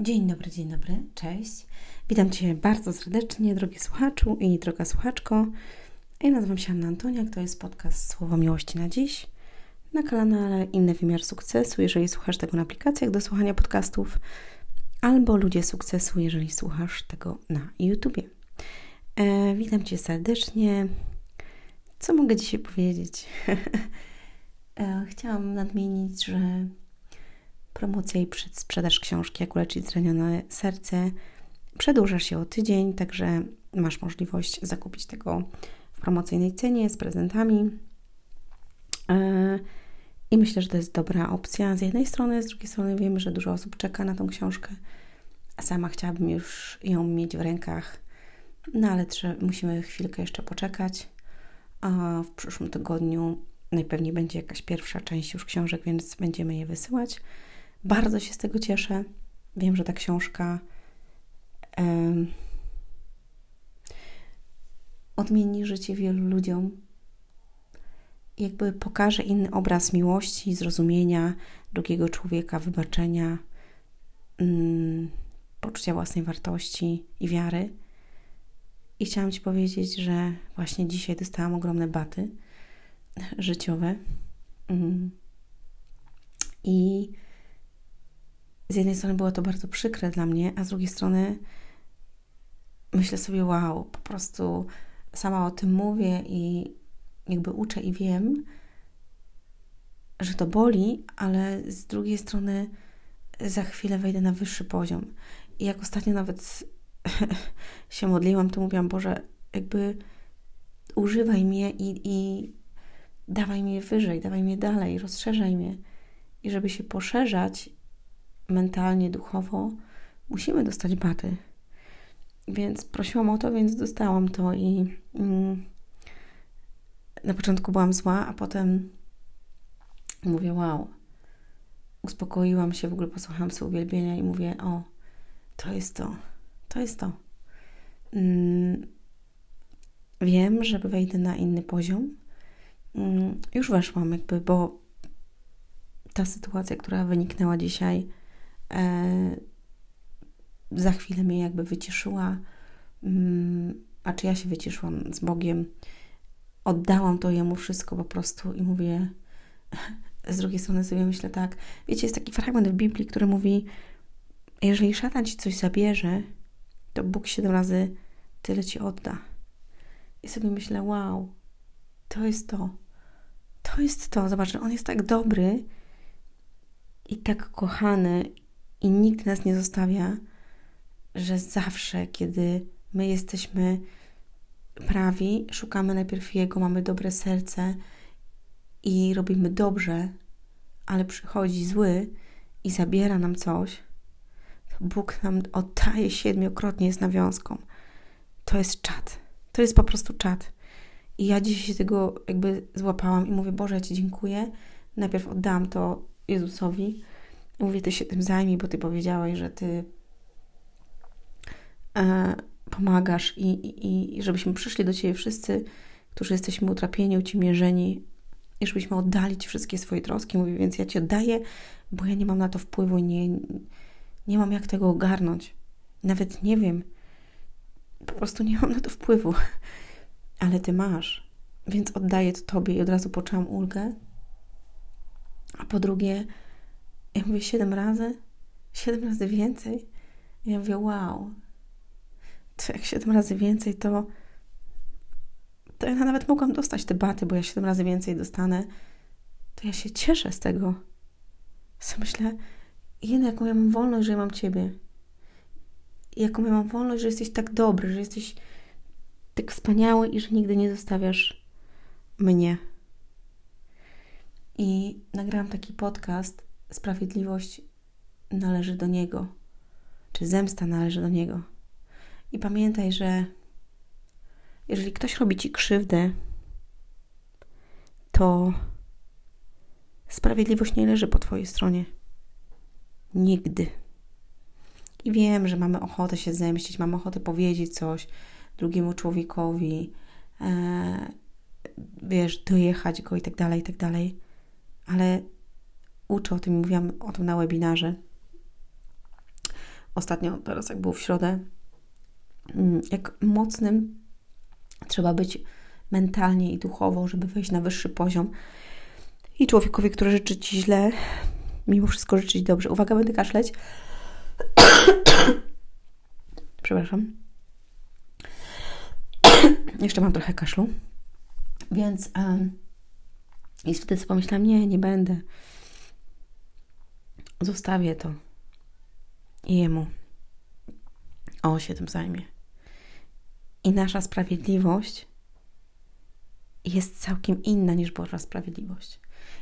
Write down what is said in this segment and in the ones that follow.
Dzień dobry, dzień dobry, cześć. Witam Cię bardzo serdecznie, drogi słuchaczu i droga słuchaczko. Ja nazywam się Anna Antoniak, to jest podcast Słowo Miłości na dziś na kanale Inny Wymiar Sukcesu, jeżeli słuchasz tego na aplikacjach do słuchania podcastów, albo Ludzie Sukcesu, jeżeli słuchasz tego na YouTubie. E, witam Cię serdecznie. Co mogę dzisiaj powiedzieć? e, chciałam nadmienić, że promocja i przedsprzedaż książki Jak uleczyć zranione serce przedłuża się o tydzień, także masz możliwość zakupić tego w promocyjnej cenie z prezentami. E, I myślę, że to jest dobra opcja z jednej strony, z drugiej strony wiemy, że dużo osób czeka na tą książkę, a sama chciałabym już ją mieć w rękach, no ale musimy chwilkę jeszcze poczekać. A w przyszłym tygodniu najpewniej będzie jakaś pierwsza część już książek, więc będziemy je wysyłać. Bardzo się z tego cieszę. Wiem, że ta książka um, odmieni życie wielu ludziom. Jakby pokaże inny obraz miłości, zrozumienia drugiego człowieka, wybaczenia, um, poczucia własnej wartości i wiary. I chciałam Ci powiedzieć, że właśnie dzisiaj dostałam ogromne baty życiowe. Um, I z jednej strony było to bardzo przykre dla mnie, a z drugiej strony myślę sobie, wow, po prostu sama o tym mówię i jakby uczę i wiem, że to boli, ale z drugiej strony za chwilę wejdę na wyższy poziom. I jak ostatnio nawet się modliłam, to mówiłam, Boże, jakby używaj mnie i, i dawaj mnie wyżej, dawaj mnie dalej, rozszerzaj mnie. I żeby się poszerzać mentalnie, duchowo, musimy dostać baty. Więc prosiłam o to, więc dostałam to i mm, na początku byłam zła, a potem mówię, wow, uspokoiłam się, w ogóle posłuchałam sobie uwielbienia i mówię, o, to jest to, to jest to. Mm, wiem, że wejdę na inny poziom. Mm, już weszłam jakby, bo ta sytuacja, która wyniknęła dzisiaj, za chwilę mnie jakby wyciszyła, mm, a czy ja się wyciszyłam z Bogiem, oddałam to Jemu wszystko po prostu i mówię, z drugiej strony sobie myślę tak, wiecie, jest taki fragment w Biblii, który mówi, jeżeli szatan ci coś zabierze, to Bóg siedem razy tyle ci odda. I sobie myślę, wow, to jest to. To jest to. Zobacz, On jest tak dobry i tak kochany i nikt nas nie zostawia, że zawsze, kiedy my jesteśmy prawi, szukamy najpierw Jego, mamy dobre serce i robimy dobrze, ale przychodzi zły i zabiera nam coś, Bóg nam oddaje siedmiokrotnie z nawiązką. To jest czat. To jest po prostu czat. I ja dzisiaj się tego jakby złapałam i mówię, Boże, ja Ci dziękuję. Najpierw oddałam to Jezusowi, Mówię, ty się tym zajmij, bo ty powiedziałaś, że ty e, pomagasz i, i, i żebyśmy przyszli do ciebie wszyscy, którzy jesteśmy utrapieni, uciemierzeni i żebyśmy oddali ci wszystkie swoje troski. Mówię, więc ja ci oddaję, bo ja nie mam na to wpływu nie, nie mam jak tego ogarnąć. Nawet nie wiem. Po prostu nie mam na to wpływu. Ale ty masz. Więc oddaję to tobie i od razu poczułam ulgę. A po drugie, ja mówię siedem razy, siedem razy więcej. Ja mówię, wow, to jak siedem razy więcej, to, to ja nawet mogłam dostać te baty, bo ja siedem razy więcej dostanę, to ja się cieszę z tego. Co myślę, jednak ja mam wolność, że ja mam Ciebie. Jaką ja mam wolność, że jesteś tak dobry, że jesteś tak wspaniały i że nigdy nie zostawiasz mnie. I nagrałam taki podcast sprawiedliwość należy do Niego, czy zemsta należy do Niego. I pamiętaj, że jeżeli ktoś robi Ci krzywdę, to sprawiedliwość nie leży po Twojej stronie. Nigdy. I wiem, że mamy ochotę się zemścić, mamy ochotę powiedzieć coś drugiemu człowiekowi, e, wiesz, dojechać go i tak dalej, i tak dalej. Ale uczę o tym, mówiłam o tym na webinarze, ostatnio, teraz jak było w środę, mm, jak mocnym trzeba być mentalnie i duchowo, żeby wejść na wyższy poziom. I człowiekowi, który życzy Ci źle, mimo wszystko życzy Ci dobrze. Uwaga, będę kaszleć. Przepraszam. Jeszcze mam trochę kaszlu. Więc um, i wtedy sobie pomyślałam, nie, nie będę. Zostawię to. I jemu. O, się tym zajmie. I nasza sprawiedliwość jest całkiem inna niż Boża sprawiedliwość.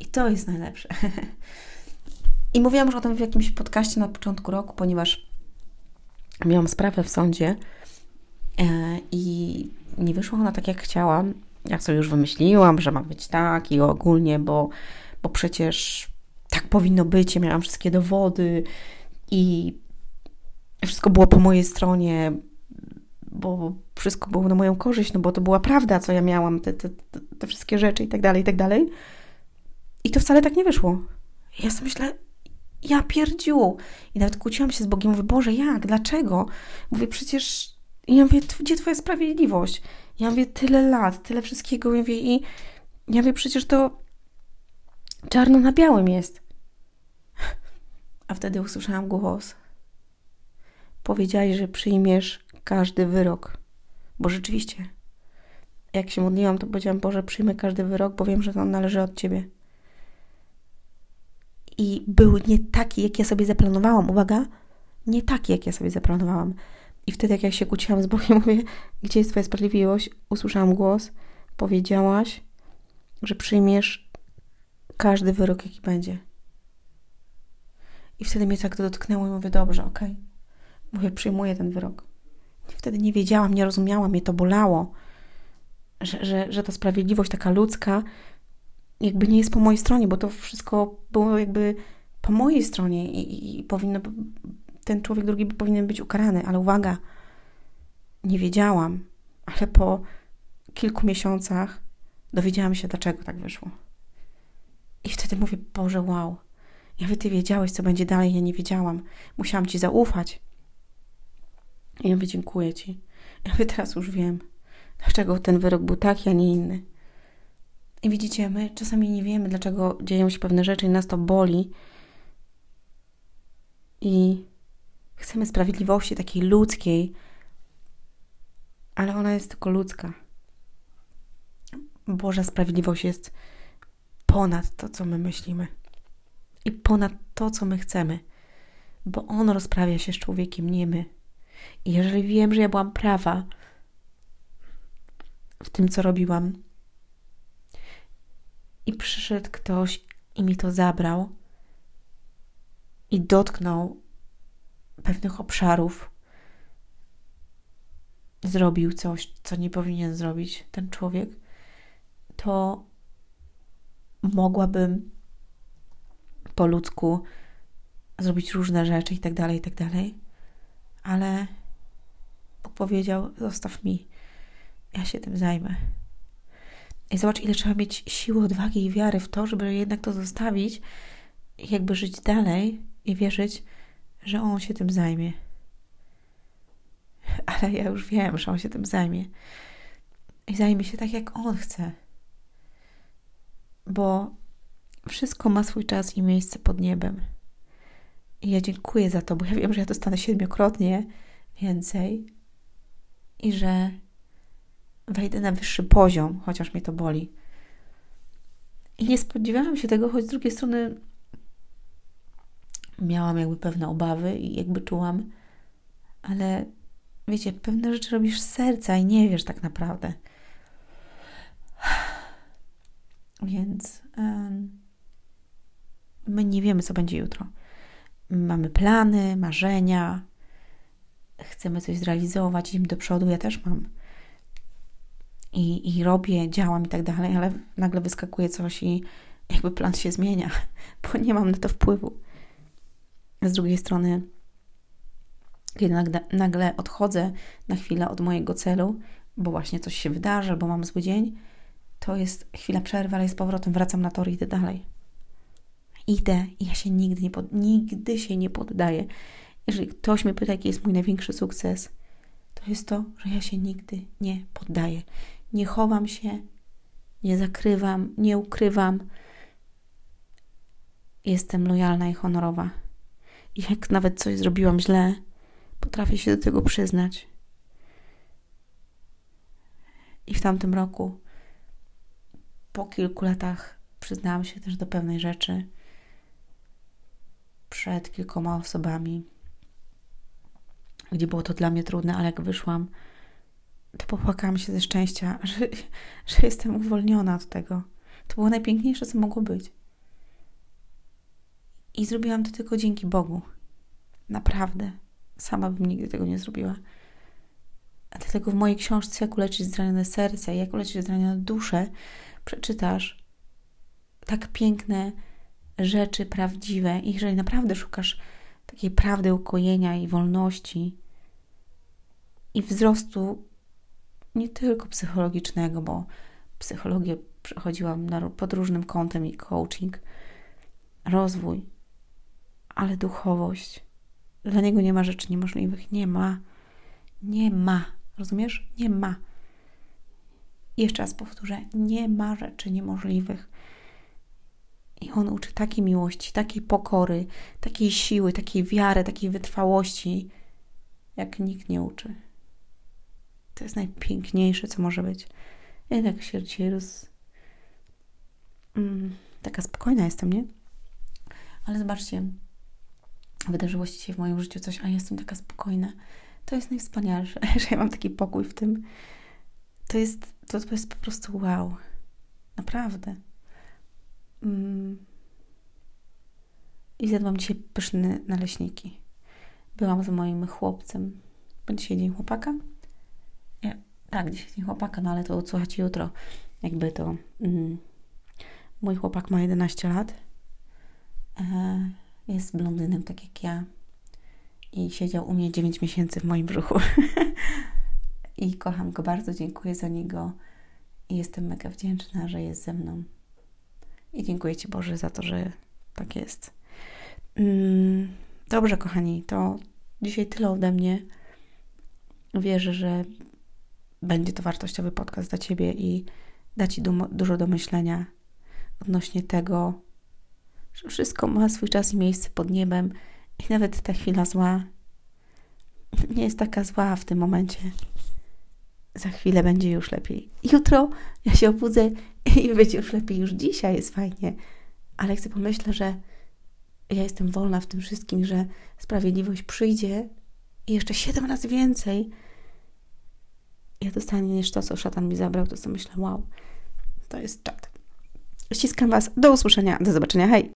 I to jest najlepsze. I mówiłam już o tym w jakimś podcaście na początku roku, ponieważ miałam sprawę w sądzie e, i nie wyszła ona tak, jak chciałam. Jak sobie już wymyśliłam, że ma być tak i ogólnie, bo, bo przecież tak powinno być. Ja miałam wszystkie dowody i wszystko było po mojej stronie, bo wszystko było na moją korzyść, no bo to była prawda, co ja miałam, te, te, te wszystkie rzeczy i tak dalej, i tak dalej. I to wcale tak nie wyszło. Ja sobie myślę, ja pierdziu. I nawet kłóciłam się z Bogiem, mówię, Boże, jak, dlaczego? Mówię, przecież, I ja mówię, gdzie Twoja sprawiedliwość? Ja mówię, tyle lat, tyle wszystkiego, ja mówię, i ja mówię, przecież to czarno na białym jest. A wtedy usłyszałam głos. Powiedziałeś, że przyjmiesz każdy wyrok. Bo rzeczywiście, jak się modliłam, to powiedziałam, Boże, przyjmę każdy wyrok, bo wiem, że on należy od Ciebie. I był nie taki, jak ja sobie zaplanowałam. Uwaga, nie taki, jak ja sobie zaplanowałam. I wtedy, jak ja się kłóciłam z Bogiem, mówię, gdzie jest Twoja sprawiedliwość? Usłyszałam głos, powiedziałaś, że przyjmiesz każdy wyrok, jaki będzie. I wtedy mnie tak to dotknęło i mówię, dobrze, okej. Okay. Mówię, przyjmuję ten wyrok. Wtedy nie wiedziałam, nie rozumiałam, mnie to bolało, że, że, że ta sprawiedliwość taka ludzka jakby nie jest po mojej stronie, bo to wszystko było jakby po mojej stronie i, i powinno, ten człowiek drugi powinien być ukarany, ale uwaga, nie wiedziałam, ale po kilku miesiącach dowiedziałam się, dlaczego tak wyszło. I wtedy mówię, Boże, wow, ja wy ty wiedziałeś, co będzie dalej, ja nie wiedziałam. Musiałam ci zaufać. I ja mówię, dziękuję ci. Ja mówię, teraz już wiem, dlaczego ten wyrok był taki, a nie inny. I widzicie, my czasami nie wiemy, dlaczego dzieją się pewne rzeczy i nas to boli. I chcemy sprawiedliwości takiej ludzkiej, ale ona jest tylko ludzka. Boża sprawiedliwość jest ponad to, co my myślimy i ponad to, co my chcemy, bo On rozprawia się z człowiekiem, nie my. I jeżeli wiem, że ja byłam prawa w tym, co robiłam, i przyszedł ktoś i mi to zabrał i dotknął pewnych obszarów, zrobił coś, co nie powinien zrobić ten człowiek, to mogłabym po ludzku zrobić różne rzeczy i tak dalej, i tak dalej, ale Bóg powiedział: Zostaw mi, ja się tym zajmę. I zobacz, ile trzeba mieć siły, odwagi i wiary w to, żeby jednak to zostawić jakby żyć dalej i wierzyć, że on się tym zajmie. Ale ja już wiem, że on się tym zajmie. I zajmie się tak, jak on chce. Bo wszystko ma swój czas i miejsce pod niebem. I ja dziękuję za to, bo ja wiem, że ja dostanę siedmiokrotnie więcej i że wejdę na wyższy poziom, chociaż mnie to boli. I nie spodziewałam się tego, choć z drugiej strony miałam jakby pewne obawy i jakby czułam, ale wiecie, pewne rzeczy robisz z serca i nie wiesz tak naprawdę. Więc my nie wiemy, co będzie jutro. Mamy plany, marzenia, chcemy coś zrealizować, idziemy do przodu. Ja też mam i, i robię, działam i tak dalej, ale nagle wyskakuje coś i jakby plan się zmienia, bo nie mam na to wpływu. Z drugiej strony, kiedy nagle, nagle odchodzę na chwilę od mojego celu, bo właśnie coś się wydarzy, albo mam zły dzień, to jest chwila przerwy, ale z powrotem wracam na tor i idę dalej. Idę i ja się nigdy nie, pod, nigdy się nie poddaję. jeżeli ktoś mnie pyta, jaki jest mój największy sukces, to jest to, że ja się nigdy nie poddaję. Nie chowam się, nie zakrywam, nie ukrywam. Jestem lojalna i honorowa. Jak nawet coś zrobiłam źle, potrafię się do tego przyznać. I w tamtym roku, po kilku latach, przyznałam się też do pewnej rzeczy przed kilkoma osobami, gdzie było to dla mnie trudne, ale jak wyszłam, to popłakałam się ze szczęścia, że, że jestem uwolniona od tego. To było najpiękniejsze, co mogło być. I zrobiłam to tylko dzięki Bogu. Naprawdę. Sama bym nigdy tego nie zrobiła. A dlatego w mojej książce Jak uleczyć zranione serce Jak uleczyć zranione duszę przeczytasz tak piękne rzeczy prawdziwe. I jeżeli naprawdę szukasz takiej prawdy ukojenia i wolności i wzrostu nie tylko psychologicznego, bo psychologię przechodziłam na, pod różnym kątem i coaching, rozwój, ale duchowość. Dla niego nie ma rzeczy niemożliwych. Nie ma. Nie ma. Rozumiesz? Nie ma. Jeszcze raz powtórzę: nie ma rzeczy niemożliwych. I on uczy takiej miłości, takiej pokory, takiej siły, takiej wiary, takiej wytrwałości, jak nikt nie uczy. To jest najpiękniejsze, co może być. Ja tak się roz... Mm, taka spokojna jestem, nie? Ale zobaczcie, wydarzyło się dzisiaj w moim życiu coś, a jestem taka spokojna. To jest najwspanialsze, że ja mam taki pokój w tym. To jest, to, to jest po prostu wow. Naprawdę. Mm. I zjadłam dzisiaj pyszne naleśniki. Byłam z moim chłopcem. Będzie dzisiaj dzień chłopaka? Nie, tak, dzisiaj dzień chłopaka, no ale to odsłuchacie jutro. Jakby to... Mm, mój chłopak ma 11 lat. E, jest blondynem, tak jak ja. I siedział u mnie 9 miesięcy w moim brzuchu. I kocham go bardzo, dziękuję za niego. I jestem mega wdzięczna, że jest ze mną. I dziękuję Ci Boże za to, że tak jest. Mm, dobrze, kochani, to dzisiaj tyle ode mnie. Wierzę, że będzie to wartościowy podcast dla Ciebie i da Ci dużo do myślenia odnośnie tego, że wszystko ma swój czas i miejsce pod niebem i nawet ta chwila zła nie jest taka zła w tym momencie. Za chwilę będzie już lepiej. Jutro ja się obudzę i będzie już lepiej. Już dzisiaj jest fajnie. Ale chcę pomyśleć, że ja jestem wolna w tym wszystkim, że sprawiedliwość przyjdzie i jeszcze siedem razy więcej. Ja dostanę niż to, co szatan mi zabrał, to co myślę, wow, to jest czat. Ściskam Was. Do usłyszenia. Do zobaczenia. Hej!